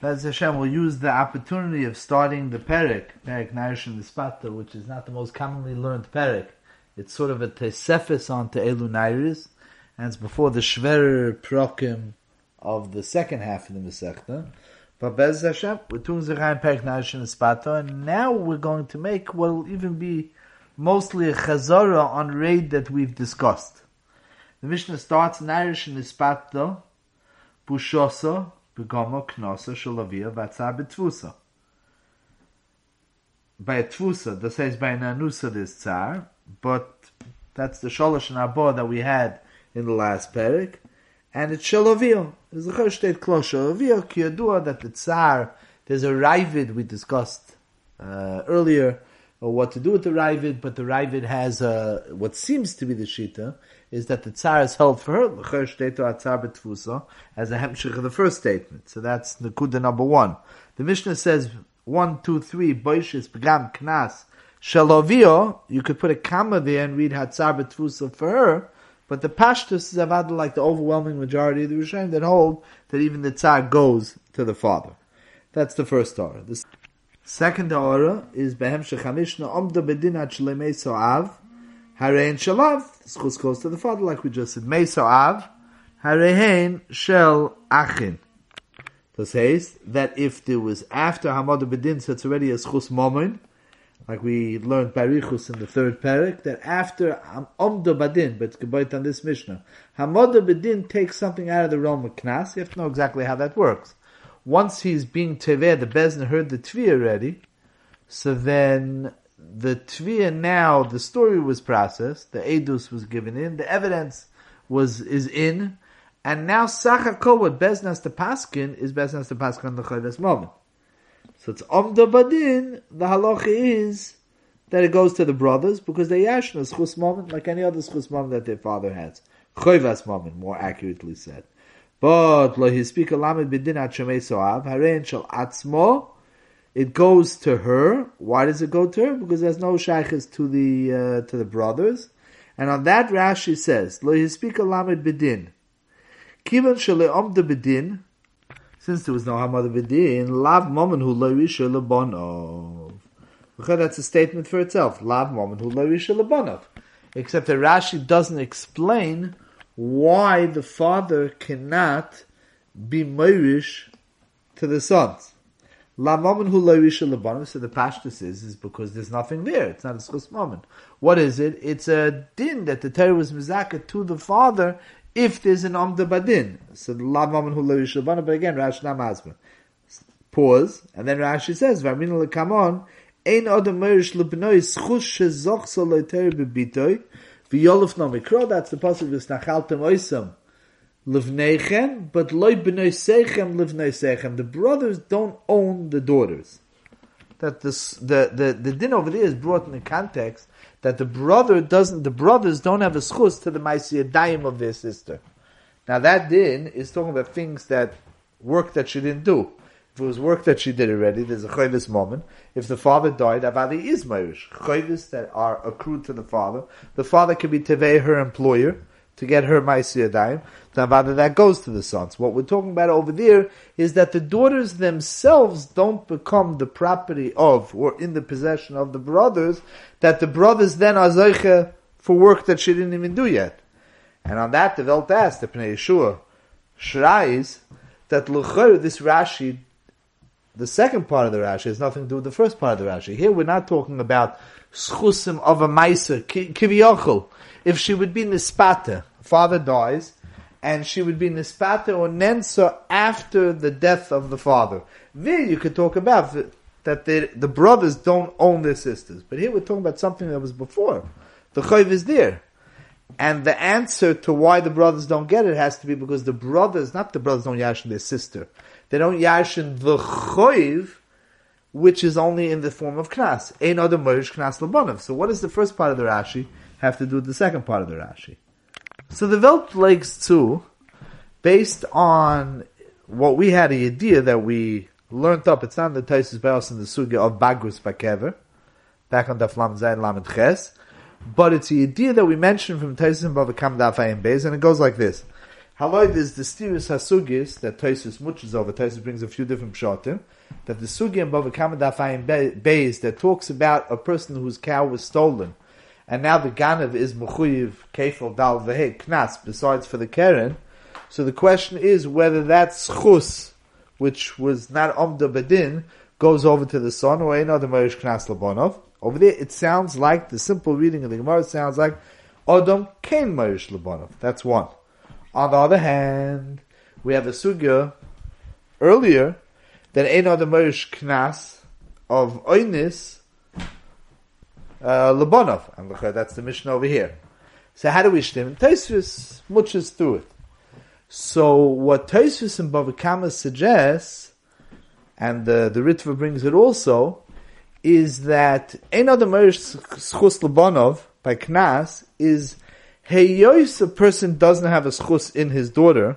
Bez Hashem will use the opportunity of starting the Perik, Perik Narish and the which is not the most commonly learned Perik. It's sort of a Tesefis onto Elu Nairis, and it's before the Shverer Prokim of the second half of the Masechta. But Bez Hashem, we're doing Zechayim Perik Narish and the and now we're going to make what will even be mostly a Chazara on raid that we've discussed. The Mishnah starts Narish and the Spata, Bushosa, Begama Knosa Shalavia Vatsa Betvusa. By a Tvusa, that says by an Anusa there's Tsar, but that's the Sholosh and Abba that we had in the last parak, and it's Shalavia. There's a State close Shalavia, Kiyadua, that the Tsar, there's a Ravid we discussed uh, earlier, or what to do with the Ravid, but the Ravid has uh, what seems to be the Shita, is that the Tsar is held for her, as a hemshich of the first statement. So that's the Kuda number one. The Mishnah says, one, two, three, Boishis, Begam, Knas, Shalovio, you could put a comma there and read Hatzar Betfusa for her, but the Pashtus is avad like the overwhelming majority of the Rishonim that hold that even the Tsar goes to the father. That's the first Torah. The second Torah is Behem Shechamishna Omda Bedinat Shlemei So'av, Harein Shalav, schus goes to the father, like we just said. Meso Av, Harein Shel Achin. So says that if there was after Hamad Bedin, so it's already a schus moment, like we learned Barichus in the third parak, that after Omdo Badin, but it's gebayt on this Mishnah, Hamad Bedin takes something out of the realm of Knas, you have to know exactly how that works. Once he's being Teveh, the Bezna heard the Tvi already, so then the tvia now, the story was processed, the edus was given in, the evidence was is in, and now sachakol what beznas the paskin is beznas the paskin the chayves moment. So it's omda badin. The halacha is that it goes to the brothers because they yashna schus moment like any other schus moment that their father has. Chayves moment, more accurately said. But lo he speak alamed bidin at shemei soav harein shel atzmo it goes to her. Why does it go to her? Because there's no shaykhs to the uh, to the brothers. And on that Rashi says, Lo yispika lamed bedin. Kivan shele omda bedin, since there was no hamad bedin, lav moment who lo lebonov. That's a statement for itself. Lav moment who lo lebonov. Except that Rashi doesn't explain why the father cannot be Moirish to the sons. La moment hu lo So the pashtus is is because there's nothing there. It's not a schus moment. What is it? It's a din that the Torah was mizaka to the father if there's an omda badin. So the la moment hu lo But again, Rashi namazma. Pause, and then Rashi says, "V'aminu lekamon ein odem merish lebnoi schus shezoch soloiter bebitoy v'yoluf no mikro." That's the pasuk of Nachaltem Oisam livnechem, but loy b'noisechem livnoisechem. The brothers don't own the daughters. That this, the, the, the din over there is brought in the context that the brother doesn't, the brothers don't have a schus to the ma'asiyadayim of their sister. Now that din is talking about things that, work that she didn't do. If it was work that she did already, there's a chayvis moment. If the father died, avadi is mayrish. Chayvis that are accrued to the father. The father can be tevei, her employer to get her Maisiyadayim, Navada that goes to the sons. What we're talking about over there is that the daughters themselves don't become the property of or in the possession of the brothers, that the brothers then are Zeiche for work that she didn't even do yet. And on that, the Welt asked, the Pnei Yeshua, Shrais, that Luchor, this Rashi, the second part of the Rashi has nothing to do with the first part of the Rashi. Here we're not talking about schusim of a meiser, kiviyachol. If she would be nispata, father dies, and she would be nispata or nensa after the death of the father. There you could talk about that the, the brothers don't own their sisters. But here we're talking about something that was before. The chayv is there. And the answer to why the brothers don't get it has to be because the brothers, not the brothers don't yashin their sister. They don't yashin the chayv, which is only in the form of knas. Ein other merish knas labanov. So what does the first part of the Rashi have to do with the second part of the Rashi? So the Welt legs too, based on what we had a idea that we learned up, it's not the Taisus Beos in the Sugya of Bagrus Bakever, back on the Flam Zayin Lamed Ches, but it's the idea that we mentioned from Taisus Bava Kam Daf Beis, and it goes like this. Haloid is the Stiris Hasugis that Tosus muches over. Tosus brings a few different pshatim. That the Sugi and Bava Kamadafayim Beis that talks about a person whose cow was stolen. And now the Ganav is Mechuyiv Kefil Dal Vehe Knas, besides for the Keren. So the question is whether that Schus, which was not Omda Bedin, goes over to the son, or another Marish Knas Labonov. Over there, it sounds like, the simple reading of the Gemara sounds like, Odom Kain Marish Labonov. That's one. On the other hand, we have a sugya earlier that ain't other Marish Knas of Oinis uh, Labonov. And look, that's the mission over here. So how do we stem? Taisvis muches through it. So what Taisvis and Bava Kama suggests, and the, the Ritva brings it also, is that Ein Adam Schus Labonov by Knas is Heyois a person doesn't have a schus in his daughter.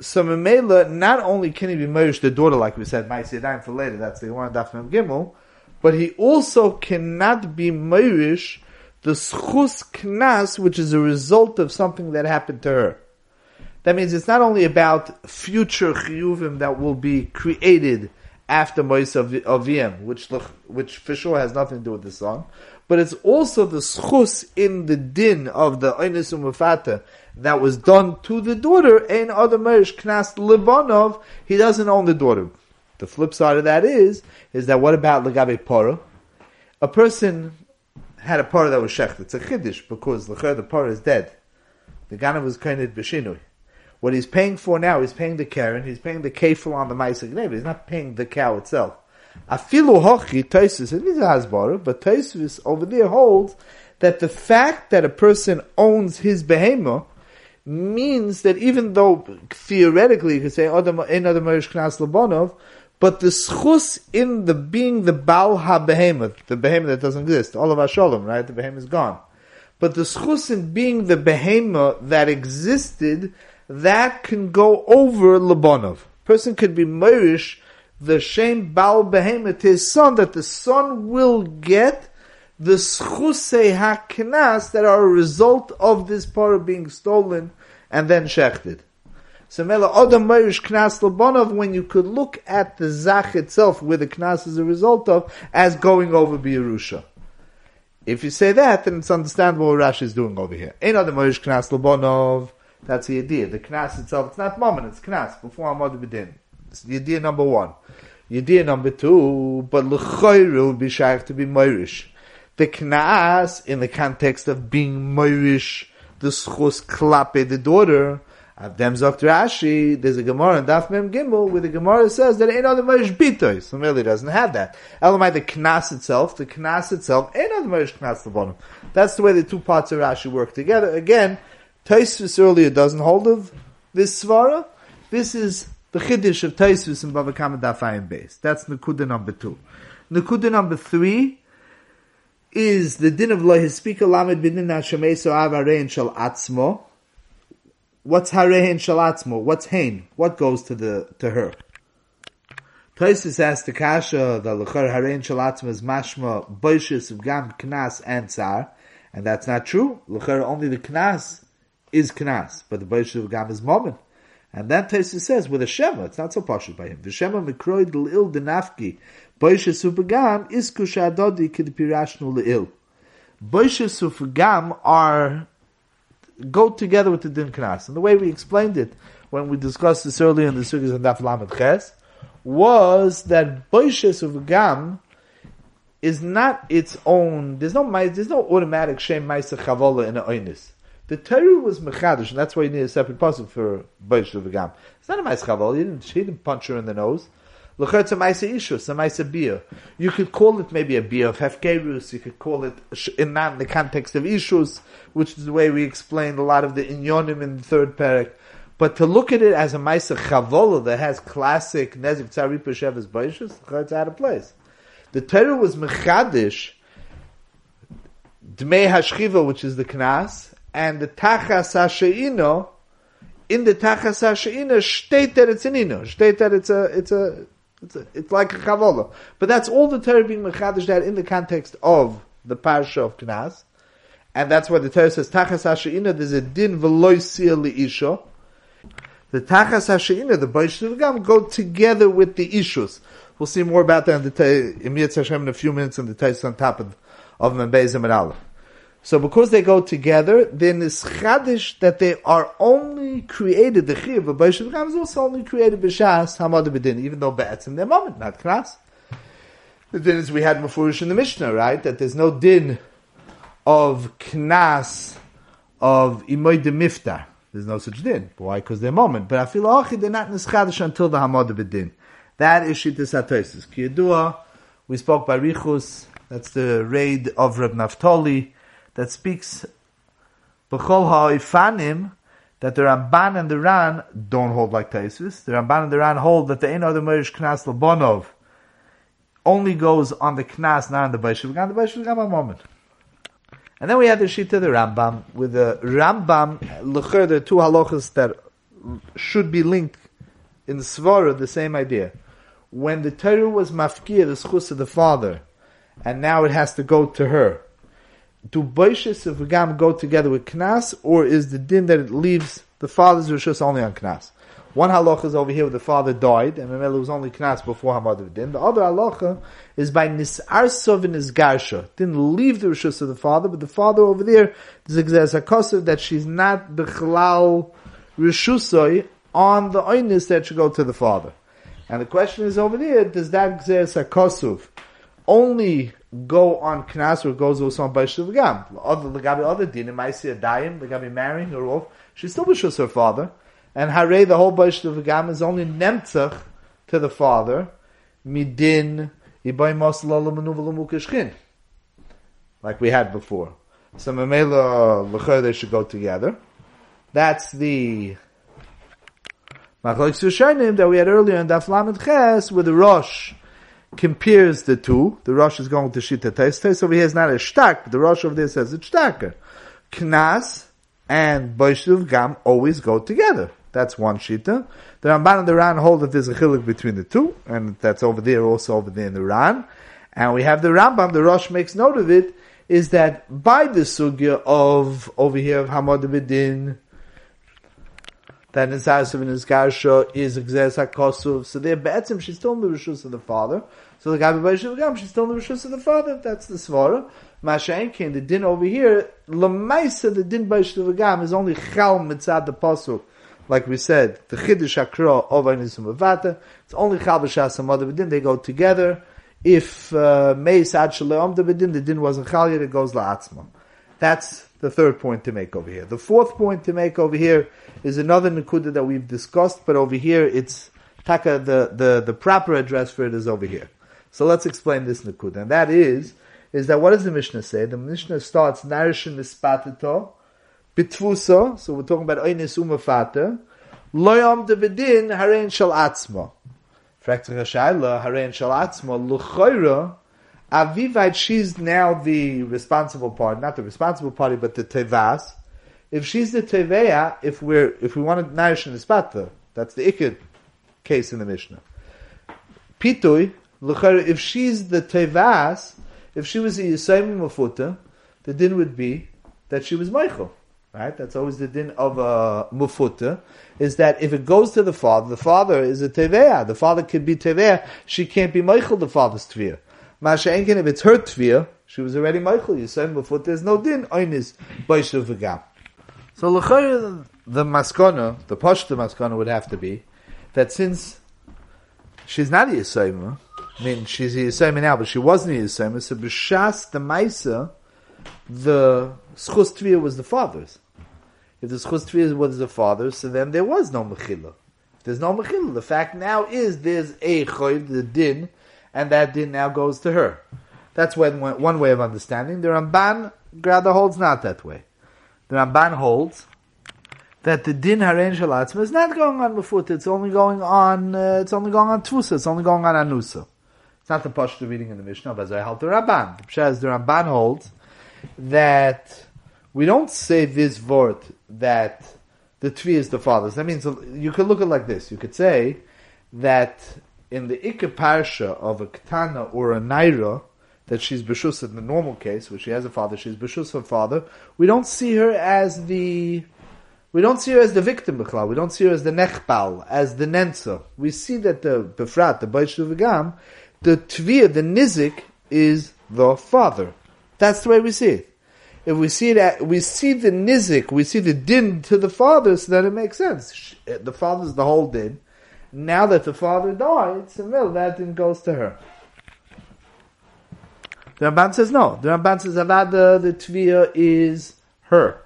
So Memela, not only can he be Merish the daughter, like we said, Ma'asiyadayim for later, that's the one Daf Gimel, but he also cannot be Merish the schus knas, which is a result of something that happened to her. That means it's not only about future chiyuvim that will be created after Mois of Avim, which which for sure has nothing to do with the song, but it's also the schus in the din of the Einis Umufata that was done to the daughter, Ein other Merish Knas Libanov, he doesn't own the daughter. The flip side of that is, is that what about Lagabe Poro? A person had a Poro that was shecht. It's a chiddush because the Poro is dead. The Ganav was kind of Beshinui. What he's paying for now, he's paying the Karen, he's paying the kefil on the Gneva, he's not paying the cow itself. Afilu hochi Taisus, it is Hasbara, but Taisus over there holds that the fact that a person owns his behema means that even though theoretically you could say another Marish Knas Labonov, but the schus in the being the Baal HaBehemoth, the behemoth that doesn't exist, all of Shalom, right? The behemoth is gone. But the schus in being the behemoth that existed that can go over Labonov. Person could be Moirish, the Shem Baal Behemoth, his son, that the son will get the schusei haknas that are a result of this part being stolen and then shechted. So Mela Odom Knas Labonov, when you could look at the Zach itself, where the Knas is a result of, as going over Biyarusha. If you say that, then it's understandable what Rashi is doing over here. Ain't other Moirish Knas Labonov, that's the idea. The knas itself, it's not moment, it's knas, before Amad B'din. It's the idea number one. Idea number two, but l'choyru would be shaykh to be moirish. The knas, in the context of being moirish, the schus klape, the daughter, Avdem Zokt Rashi, there's a Gemara in Daf Mem Gimel where the Gemara says that ain't other Marish Bitoy. So really doesn't have that. Elamai, the Knas itself, the Knas itself, ain't other Marish Knas Lavonim. That's the way the two parts of Rashi work together. Again, Taisvis earlier doesn't hold of this svara. This is the chiddush of Taisvis in Bava Kama Dafayim base. That's Nakuda number two. Nakuda number three is the din of lo hispika lamed b'din hashemeso av harein shal atzmo. What's harein shal atzmo? What's hain? What goes to the to her? Taisus asks the kasha the lechar harein shal atzmo is mashma boishis of gam knas and tsar, and that's not true. Lechar only the knas is Knas, but the boishes of Gam is Momin. And then Taisa says, with a Shema, it's not so partial by him. The Shema Mikroid L'il Denafki, of Sufagam, is Kushadodi Kidpirashnu L'il. of Sufagam are, go together with the Din Knas. And the way we explained it, when we discussed this earlier in the Sugas and Daf Lamed Ches, was that Baisha gam is not its own, there's no, there's no automatic Shem Maisa Chavola in a Oinis. The Torah was mechadish, and that's why you need a separate puzzle for Baish Gam. It's not a Ma'is Chaval, he didn't, he didn't punch her in the nose. L'chetz a Ma'is Ishus, a Ma'is Bia. You could call it maybe a Bia of Hefkerus, you could call it, in that, in the context of Ishus, which is the way we explained a lot of the Inyonim in the third parak. But to look at it as a Ma'is Chavola that has classic Nezik Tzari Peshev as Baishus, it's out of place. The Torah was mechadish, Dmei Hashchiva, which is the Knas, and the Tachas Hasheino, in the Tachas Hasheino, state that it's an Ino, state that it's a, it's a, it's, a, it's like a Chavola. But that's all the Torah being Mechadish that in the context of the Parsha of Knas. and that's why the Torah says tachas hashina. There's a din veloy isha. The tachas hashina, the Baishav Gam, go together with the issues. We'll see more about that in the in Hashem in a few minutes in the Tais on top of of Membezim and Allah. So because they go together, then it's chadish that they are only created, the chiv of Baishav is also only created b'shas hamad b'din, even though be'etz in their moment, not knas. The din is we had Mefurish in the Mishnah, right? That there's no din of knas of imoy de miftar. There's no such din. Why? Because they're moment. But I feel oh, okay, they're not nischadish until the hamad b'din. That is shittas hatoises. Kiyadua, we spoke by Richus. That's the raid of Reb Naftali that speaks b'chol ha'ifanim that the Ramban and the Ran don't hold like Taisus. The Ramban and the Ran hold that the Ein Adam Merish Knas Labonov only goes on the Knas, not on the Baishav Gam. The Baishav Gam a moment. And then we had the Shita the Rambam with the Rambam Lecher, the two halachas that should be linked in Svara, the same idea. When the Torah was mafkir, the schus of the father, and now it has to go to her. Do Baishas of Gam go together with Knas, or is the din that it leaves the father's rishus only on Knas? One halacha is over here where the father died, and Mamela was only knas before Hamad Din. The other halacha is by Nisarsov and Garsha. Didn't leave the rishus of the father, but the father over there, a kosev that she's not bechlal rishusoi on the oinis that should go to the father. And the question is over there, does that gzeres hakosuf only go on knas or goes also on baishav gam? Other legabi other din, it might see a dayim, legabi marrying her off, She still b'shus her father and Hare, the whole Baish of Gam is only Nemtzach to the father, Midin, like we had before. So Mamela Lechor, they should go together. That's the Sushanim that we had earlier in Daf Lamed Ches, where the Rosh compares the two. The Rosh is going to Shita over here is not a shtak, but the Rosh over there says it's shtaker. Knas and Baishuv Gam always go together. That's one shita. The Ramban and the Ran hold that there's a chilik between the two, and that's over there, also over there in the Ran. And we have the Rambam, the Rosh makes note of it, is that by the sugya of, over here, of Hamad B'din, that Nisayasav and Nizgarsha is Gzes HaKosuv, so they're Be'etzim, she's still in the Rishus of the father. So the Gabi B'Yishuv she's still in the Rishus of the father, that's the Svara. Masha'enkin, the din over here, Lamaisa, the din Gam, is only Chal Mitzad the Pasuk like we said, the Chiddush Akra of Ainisim Avata, it's only Chal B'Shas Mother B'Din, they go together. If uh, Meis Ad Shalom the B'Din, the Din wasn't Chal yet, it goes La'atzma. That's the third point to make over here. The fourth point to make over here is another Nakuda that we've discussed, but over here it's Taka, the, the, the proper address for it is over here. So let's explain this Nakuda. And that is, is that what does the Mishnah say? The Mishnah starts, Narishin Nispateto, bitfusa, so we're talking about Einis Umafata, Loyam de Bedin, Harein Shal Atzma. Fragt sich Shaila, Harein Shal Atzma, Luchoira, Avivite, she's now the responsible party, not the responsible party, but the Tevas. If she's the Teveya, if we're, if we want to nourish in the spata, that's the Ikid case in the Mishnah. Pitui, if she's the Tevas, if she was a Yisayim Mafuta, the din would be that she was Michael. Right? That's always the din of a mufuta, is that if it goes to the father, the father is a teveah. The father could be teveah. She can't be Michael, the father's tviyah. Masha Enkin, if it's her tviyah, she was already Michael. Say mufuta, there's no din, oinis, baishu v'gam. So l'chayr, the maskana, the posh the maskana would have to be, that since she's not a Yisayma, I mean, she's a Yisayma now, but she wasn't a Yisayma, so b'shas the Maisa, the schus tviyah was the father's. If the schus tviyah was the father's, so then there was no mechila. There's no mechila, the fact now is there's a choy, the din, and that din now goes to her. That's when, one way of understanding. The Ramban Grada holds not that way. The Ramban holds that the din haren shalatzma is not going on before it's only going on, uh, it's only going on tfusa, it's only going on anusa. It's not the pashto reading in the Mishnah, but I held the Ramban. The the Ramban holds that we don't say this word that the tree is the father's. That means you could look at it like this. You could say that in the Ikka Parsha of a Ketana or a Naira, that she's Bishus in the normal case, where she has a father, she's Bishus her father, we don't see her as the, we don't see her as the victim, Bechla. we don't see her as the Nechbal, as the Nenza. We see that the Befrat, the Baishu the Tvir, the Nizik, is the father. That's the way we see it. If we see that, we see the Nizik, we see the Din to the father, so then it makes sense. The father's the whole Din. Now that the father died, so that Din goes to her. The Ramban says no. The Ramban says Avada, the Tvia is her.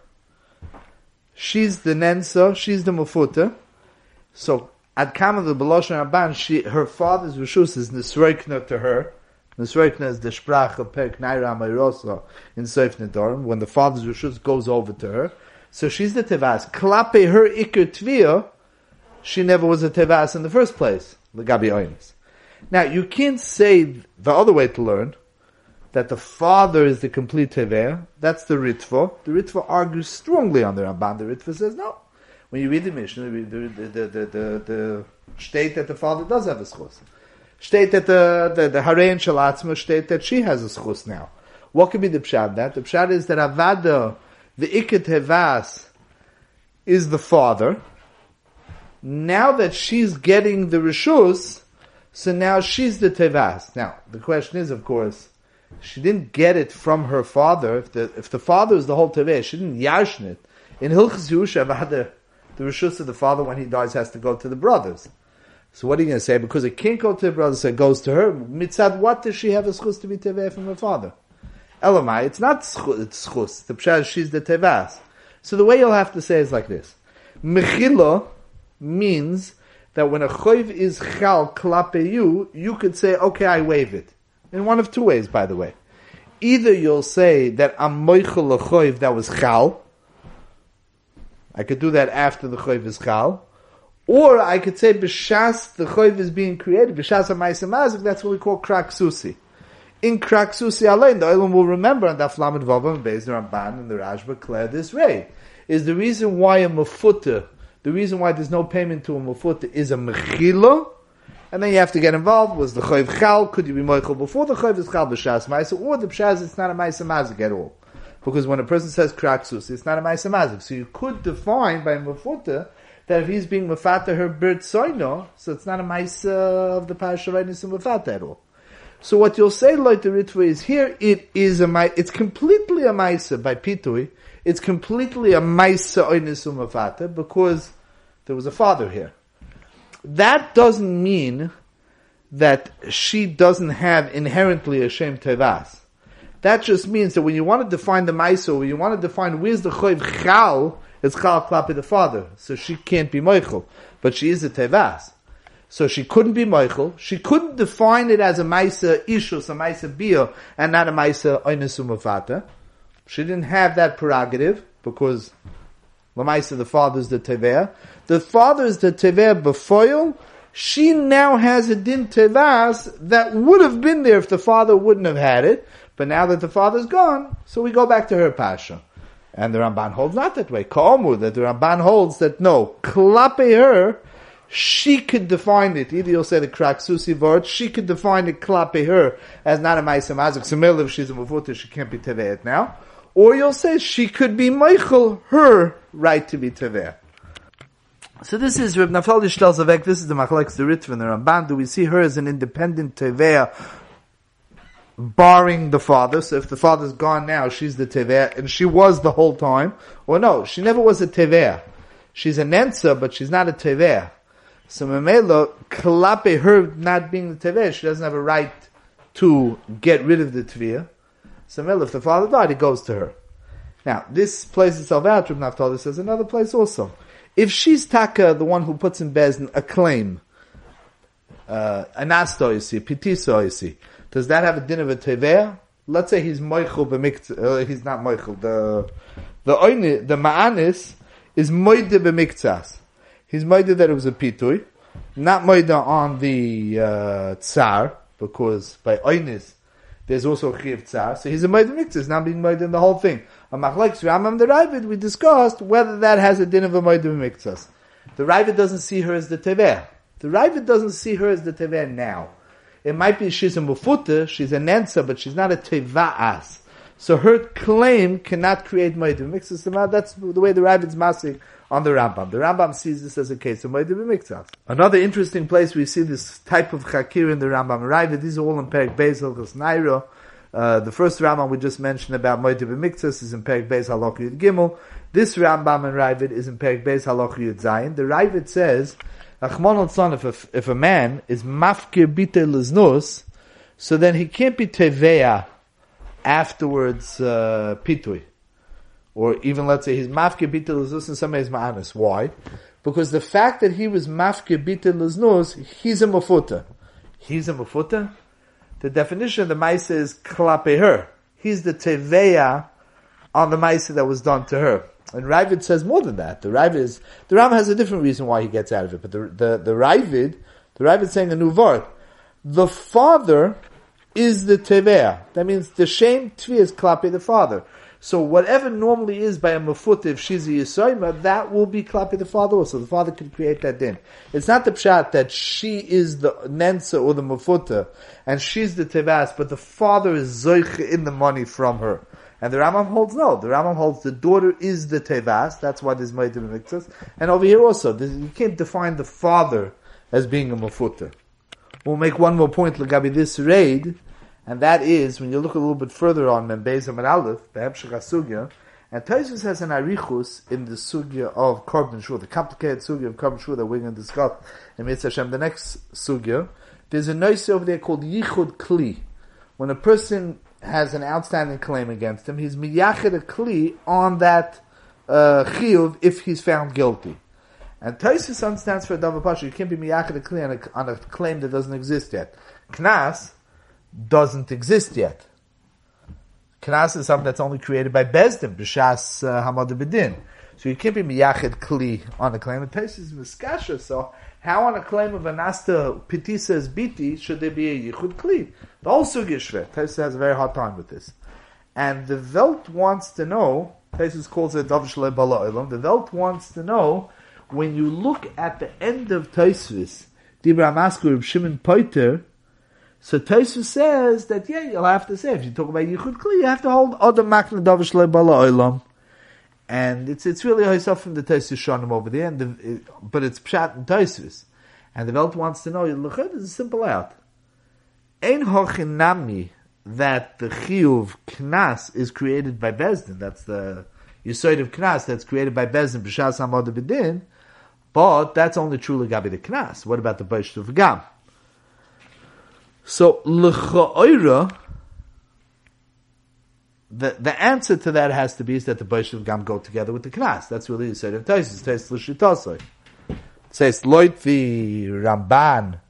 She's the Nensa, she's the Mufuta. So, at Kama the Beloshan Ramban, she, her father's Rishus is Nisroikna to her. Nisroikna is the Sprach of Perk Naira in Seif Nedorim, when the father's Rishus goes over to her. So she's the Tevas. Klape her Iker Tvia, she never was a Tevas in the first place. The Gabi Oynis. Now, you can't say the other way to learn, that the father is the complete Tever, that's the Ritva. The Ritva argues strongly on the Ramban. The Ritva says no. When you read the Mishnah, the, the, the, the, the, the state that the father does have a schus. State that the, the, the Harein Shalatzma state that she has a schus now. What could be the pshat that? The pshat is that Avada, the Iket Hevas, is the father. Now that she's getting the Rishus, so now she's the Tevas. Now, the question is, of course, she didn't get it from her father. If the if the father is the whole teveh, she didn't yashin it. In Hilchas Yerusha, the the rishus of the father when he dies has to go to the brothers. So what are you going to say? Because it can't go to the brothers, it goes to her. Mitzad, what does she have a schus to be teveh from her father? Elamai, it's not schus. The pshat, she's the tevas. So the way you'll have to say is like this. Mechila means that when a choiv is chal klape you, you could say, okay, I waive it. In one of two ways, by the way. Either you'll say that I'm moichel a choiv that was chal. I could do that after the choiv is chal. Or I could say b'shas the choiv is being created. B'shas ha'maisamazik, that's what we call kraksusi. In kraksusi alain, the Olam will remember that flamet vavam and Beis Ramban and the Rashba clear this way. Is the reason why a mafuta, the reason why there's no payment to a mafuta is a mechila, and then you have to get involved. Was the chayv chal? Could you be moichel before the chayv is chal b'shas ma'isa, or the b'shas it's not a ma'isa mazik at all? Because when a person says kraksus, it's not a ma'isa mazik. So you could define by mafuta that if he's being mafata her bird soino, so it's not a ma'isa of the parasha right mafata at all. So what you'll say, like the ritva, is here it is a it's completely a ma'isa by pitui. It's completely a ma'isa oinisum mafata because there was a father here. That doesn't mean that she doesn't have inherently a shem tevas. That just means that when you want to define the maiso, when you want to define where's the choiv chal, it's chal klapi the father, so she can't be moichel, but she is a tevas. So she couldn't be moichel. She couldn't define it as a maisa ishus, a maisa bia, and not a maisa oinesumafata. She didn't have that prerogative because Lamaisa, the father is the Teveh. The father is the Teveh Befoil. She now has a Din Tevas that would have been there if the father wouldn't have had it. But now that the father's gone, so we go back to her Pasha. And the Ramban holds not that way. Ka'omu, that the Ramban holds that no, klape her, she could define it. Either you'll say the kraksusi vort, she could define it klape her as not a ma'isa mazik. Similarly, if she's a mufuta, she can't be teveet now. Or you'll say she could be Michael, her right to be Teveh. So this is Reb Naftali Shtelzavek, this is the Machleks the Ritva and the Ramban. Do we see her as an independent Teveh, barring the father? So if the father's gone now, she's the Teveh, and she was the whole time. Or no, she never was a Teveh. She's a Nensa, but she's not a Teveh. So Memelo, Klape, her not being the Teveh, she doesn't have a right to get rid of the Tviyah. So if the father died, it goes to her. Now, this plays itself out, Reb Naftali says, another place also. If she's Taka, the one who puts in Bezin a claim, uh, anasto, you see, pitiso, you see, does that have a din of a teveah? Let's say he's moichel b'miktzah, uh, he's not moichel, the, the oini, the ma'anis is moide b'miktzas. He's moide that it was a pitui, not moide on the, uh, tsar, because by oinis, there's also Chiv Tzar, so he's a Moed Miktzah, not being Moed in the whole thing. A Machlek Rambam the Ravid, we discussed whether that has a din of a Moed Miktzah. The Ravid doesn't see her as the Teveh. The Ravid doesn't see her as the Teveh now. it might be she's a mufuta, she's a nensa, but she's not a teva'as. So her claim cannot create moedim mixes. That's the way the Ravid's masik on the Rambam. The Rambam sees this as a case of moedim mixas. Another interesting place we see this type of chakir in the Rambam Ravid. These are all in Perik Bezel, Nairo. Uh, the first Rambam we just mentioned about moedim mixas is in Perik Beis Halach Yud Gimel. This Rambam and Ravid is in Perik Beis Halach Yud Zayin. The Ravid says, Achmon son, if a, if a man is mafkir bite liznus, so then he can't be teveya afterwards uh, pitui. Or even let's say he's mafke bitel leznus and somebody's ma'anis. Why? Because the fact that he was mafke bitel leznus, he's a mafuta. He's a mafuta? The definition of the maisa is klape her. He's the teveya on the maisa that was done to her. And Ravid says more than that. The Ravid is, the Ram has a different reason why he gets out of it, but the, the, the Ravid, the Ravid saying a new word. The father is the tevea. That means the shame tvi is klapi the father. So whatever normally is by a mafut, if she's a yisoyma, that will be klapi the father also. The father can create that din. It's not the pshat that she is the nensa or the mafuta, and she's the tevas, but the father is zoich in the money from her. And the Rambam holds no. The Rambam holds the daughter is the tevas. That's why there's maidim mixes. And over here also, you can't define the father as being a mafuta. We'll make one more point, Lagabi, this raid, and that is, when you look a little bit further on Membezim and Aleph, Behemshech Sugya, and Taisus has an arichus in the sugya of Korban Shur, the complicated sugya of Korban Shur that we're going to discuss in Mitzvah Hashem. The next sugya, there's a noise over there called Yichud Kli. When a person has an outstanding claim against him, he's miyached a Kli on that uh, chiyuv if he's found guilty. And Taisus stands for a Dava Pasha, you can't be miyached a Kli on a, on a claim that doesn't exist yet. Knas, doesn't exist yet. Knas is something that's only created by Bezdin, B'shas uh, Hamad Bedin. So you can't be miyached kli on a claim. And Taisus is miskasha. So how on a claim of anasta pitisa is biti should there be a yichud kli? The whole sugi shvet. Tais has a very hard time with this. And the Welt wants to know. Tais calls it Dav Bala The Welt wants to know when you look at the end of Taisvis, Dibra Maskur Shimon Poiter so Tosu says that yeah, you'll have to say if you talk about Yichud Kli, you have to hold other Makna Davish Bala Olam. And it's it's really Hoysaf from the Tosu Shonim over there, and the, it, but it's Pshat and Tosus. And the Welt wants to know, L'chad is a simple out. Ein Hochinami that the Chiyuv Knas is created by Bezdin, that's the Yisoid of Knas that's created by Bezdin, B'shas HaMod B'din, but that's only true Gabi the Knas. What about the Beish of Gam? So l'cha'oira, the the answer to that has to be is that the Baishav Gam go together with the Knas. That's really the said in Taisus. It says It says Loit the Ramban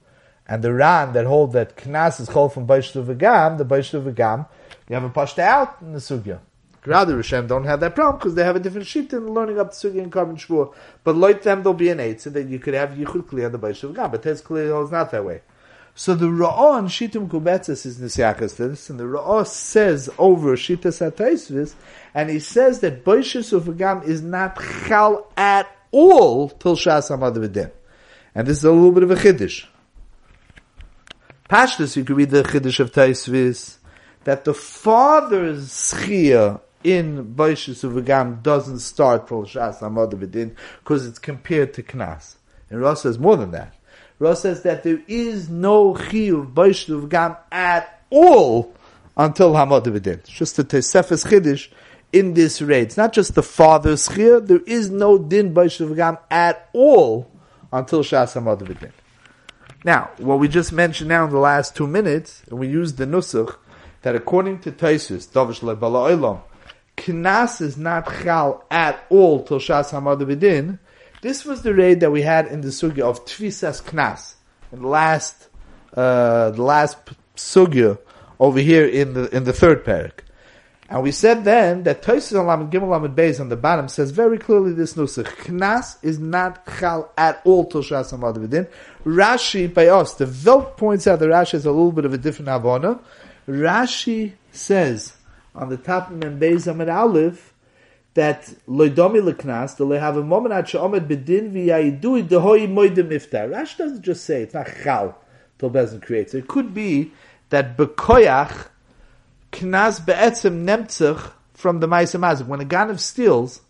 and the Ran that hold that Knas is called from Baishav Gam. The Baishav Gam you have a pashta out in the sugya. Rather, Hashem don't have that problem because they have a different sheet in learning up the sugya and Korban Shvur. But like them there'll be an eight, so that you could have yichud clear on the Baishav Gam. But Tez clear is not that way. So the Ra'ah on Shitum Kubetzis is Nisyakas this, and the Ra'ah says over Shitas HaTaisvis, and he says that Boishis Ufagam is not Chal at all till Shas HaMad And this is a little bit of a Chiddush. Pashtus, you could read the Chiddush of Taisvis, that the father's Schia in Boishis Ufagam doesn't start till Shas HaMad because it's compared to Knas. And Ra'ah says more than that. Ross says that there is no chiyuv b'ishluv gam at all until Hamad It's just a Tesefes Chiddush in this raid. It's not just the father's chiyuv, there is no din b'ishluv gam at all until Shas Hamad Now, what we just mentioned now in the last two minutes, and we used the nusach, that according to Taisus, Davish Lebala Olam, Knas is not chal at all till Shas Hamad this was the raid that we had in the sugya of Tvisas Knas, in the last, uh, the last sugya over here in the in the third parak. And we said then that Tosis Alam Gimel Amid Beis on the bottom says very clearly this nusach. Knas is not chal at all till Shas Vidin. Rashi by us, the Velt points out that Rashi has a little bit of a different avona. Rashi says on the top of Beis Amid Aleph that loidomi leknas, the have a moment at she'omed bedin v'yayidu dehoy moide miftar. Rash doesn't just say it's not chal till Bezin creates. It could be that bekoyach knas be'etzim nemtzich from the Maisa Mazik. When a Ganav steals,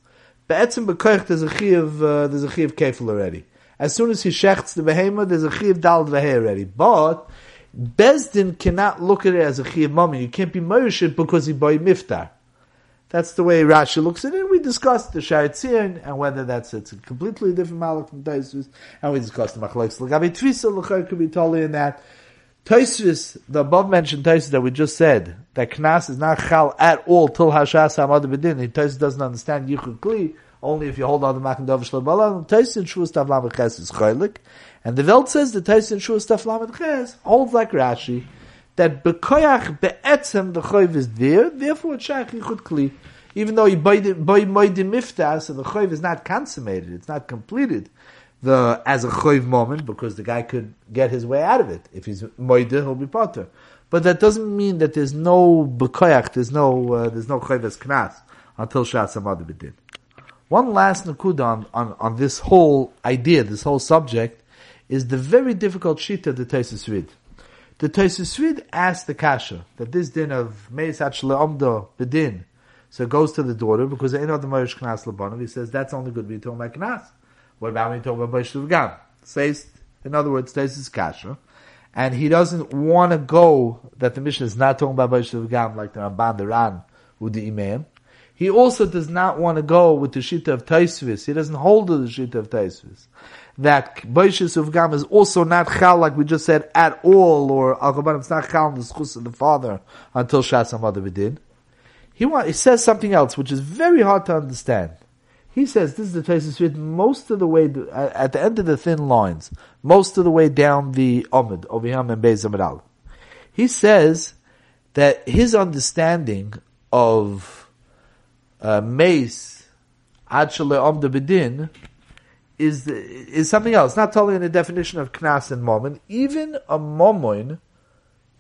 be'etzim bekoyach there's a chiv, uh, there's a chiv kefil already. As soon as he shechts the behemoth, there's a chiv dal veheh already. But, Bezdin cannot look at it as a chiv mummy. You can't be Moshit because he boy miftar. That's the way Rashi looks at it. And we discussed the Shaitzin and whether that's it's a completely different malach from Taisus, and we discussed the Machlokes Lagabi Tvisa L'chayr could be totally in that. Taisus, the above mentioned Taisus that we just said, that Knas is not chal at all till Hashas Hamad Bedin. Taisus doesn't understand Yichud Kli only if you hold on the Makan Dovish Lebala. Taisus in Ches is chaylik, and the Welt says Taisus in Shua Stav Lamed Ches holds like Rashi that bekoyach be'etzem the choiv is there, therefore it's shaykh yichud kli. Even though you buy the the miftas, so the choiv is not consummated, it's not completed the as a choiv moment because the guy could get his way out of it. If he's moide, he'll be potter. But that doesn't mean that there's no bekoyach, there's no uh, there's no choiv as knas until shat samad bedin. One last nakuda on, on, on this whole idea, this whole subject, is the very difficult sheet of the Taisus Rid. The Tosfos asked the Kasha that this din of Meis Omdo Bedin, so it goes to the daughter because ain't the Moirish Knas Labanov. He says that's only good when you talking about Knas. What about when you talking about Gam? Says, in other words, this Kasha. And he doesn't want to go that the mission is not talking about Beish Gam like the Ramban, the Ran, with the Imam. He also does not want to go with the Shita of Taisvis. He doesn't hold to the Shita of Taisvis that Boishis of Gam is also not chal, like we just said, at all, or Al it's not chal in the schus of the father until Shas B'din. He want, he says something else, which is very hard to understand. He says this is the Taisus with most of the way at the end of the thin lines, most of the way down the Omid here and Amid He says that his understanding of Uh, mace Ad Omda Bedin is is something else. Not totally in the definition of knas and momon. Even a momon,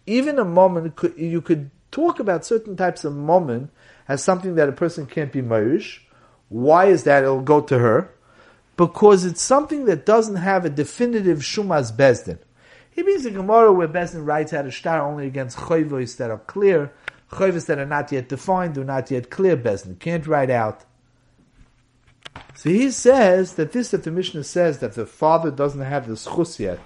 even a could, you could talk about certain types of momon as something that a person can't be marish. Why is that? It'll go to her because it's something that doesn't have a definitive shumas bezdin. He means in Gemara where Bezdin writes out a star only against choivos that are clear, choivos that are not yet defined, or not yet clear. Bezdin can't write out so he says that this that the Mishnah says that the father doesn't have the schus yet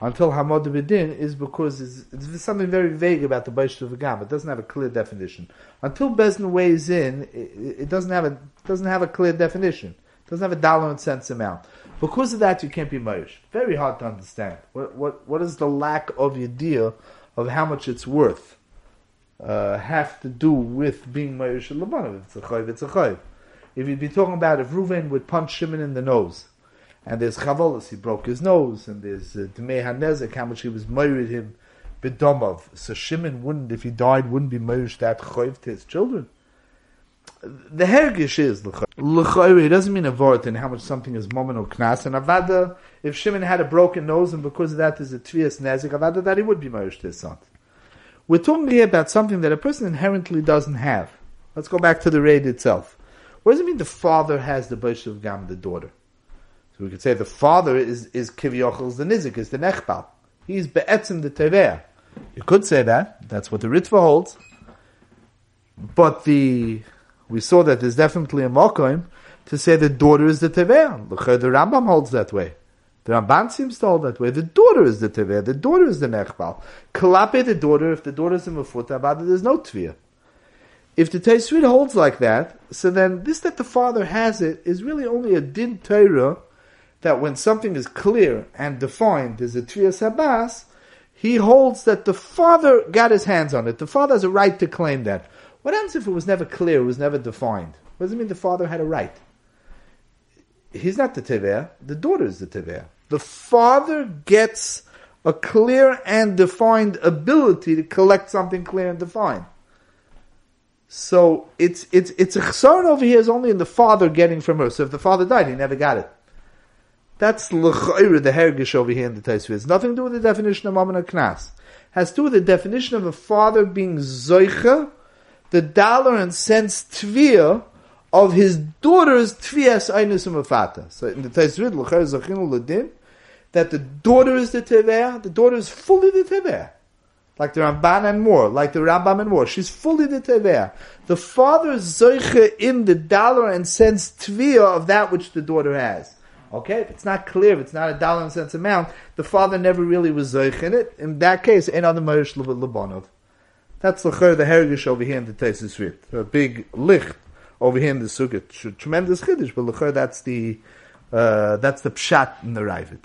until Hamad B'din is because it's, it's, something very vague about the Baish of Gam. It doesn't have a clear definition. Until Bezdin weighs in, it, it, doesn't have a doesn't have a clear definition. It doesn't have a dollar and cents amount. Because of that, you can't be Moshe. Very hard to understand. What what what is the lack of idea of how much it's worth? Uh, have to do with being Moshe Labanov. It's a chayv. It's a chayv. If you'd be talking about if Reuven would punch Shimon in the nose, and there's Chavolos, he broke his nose, and there's uh, Hanezek, how much he was married him, Bedomov. So Shimon wouldn't, if he died, wouldn't be married that choiv to his children. The hergish is l'chayre. It doesn't mean a vort in how much something is moment or knas. And avada, if Shimon had a broken nose and because of that there's a tvias nezik, avada that he would be married to his son. We're talking here about something that a person inherently doesn't have. Let's go back to the raid itself. What does it mean the father has the of Gam, the daughter? So we could say the father is, is Kivyochel's the Nizik, is the Nechbal. He's Be'etzim the Teveh. You could say that. That's what the Ritva holds. But the, we saw that there's definitely a Mokoim to say the daughter is the Teveh. The Rambam holds that way. The Ramban seems to hold that way. The daughter is the Teveh. The daughter is the Nechbal. Kalape the daughter, if the daughter is a Mefuta, there's no Tviyah. If the Taisrid holds like that, so then this that the father has it is really only a din Torah that when something is clear and defined, there's a Trias Abbas, he holds that the father got his hands on it. The father has a right to claim that. What happens if it was never clear, it was never defined? What does it mean the father had a right? He's not the Teveh, the daughter is the Teveh. The father gets a clear and defined ability to collect something clear and defined. So it's it's it's a chsaron over here is only in the father getting from her. So if the father died, he never got it. That's l'chayra the hergish over here in the Taisvi. It's nothing to do with the definition of Mammon Knas. Has to do with the definition of a father being zoicha, the dollar and cents tviyah of his daughter's tviyas einus umafata. So in the Taisvi, l'chayra zachinu l'din, that the daughter is the Teveh, the daughter is fully the Teveh. Like the Ramban and more, like the Rambam and more. She's fully the Teveh. The father is in the dollar and cents Tviyah of that which the daughter has. Okay, if it's not clear, if it's not a dollar and cents amount, the father never really was Zoich in it. In that case, ain't other Marish Lebanov. That's the the Hergish over here in the Tesis. A big licht over here in the Sukkot. Tremendous Chiddush, but that's the, uh, that's the Pshat in the Raavad.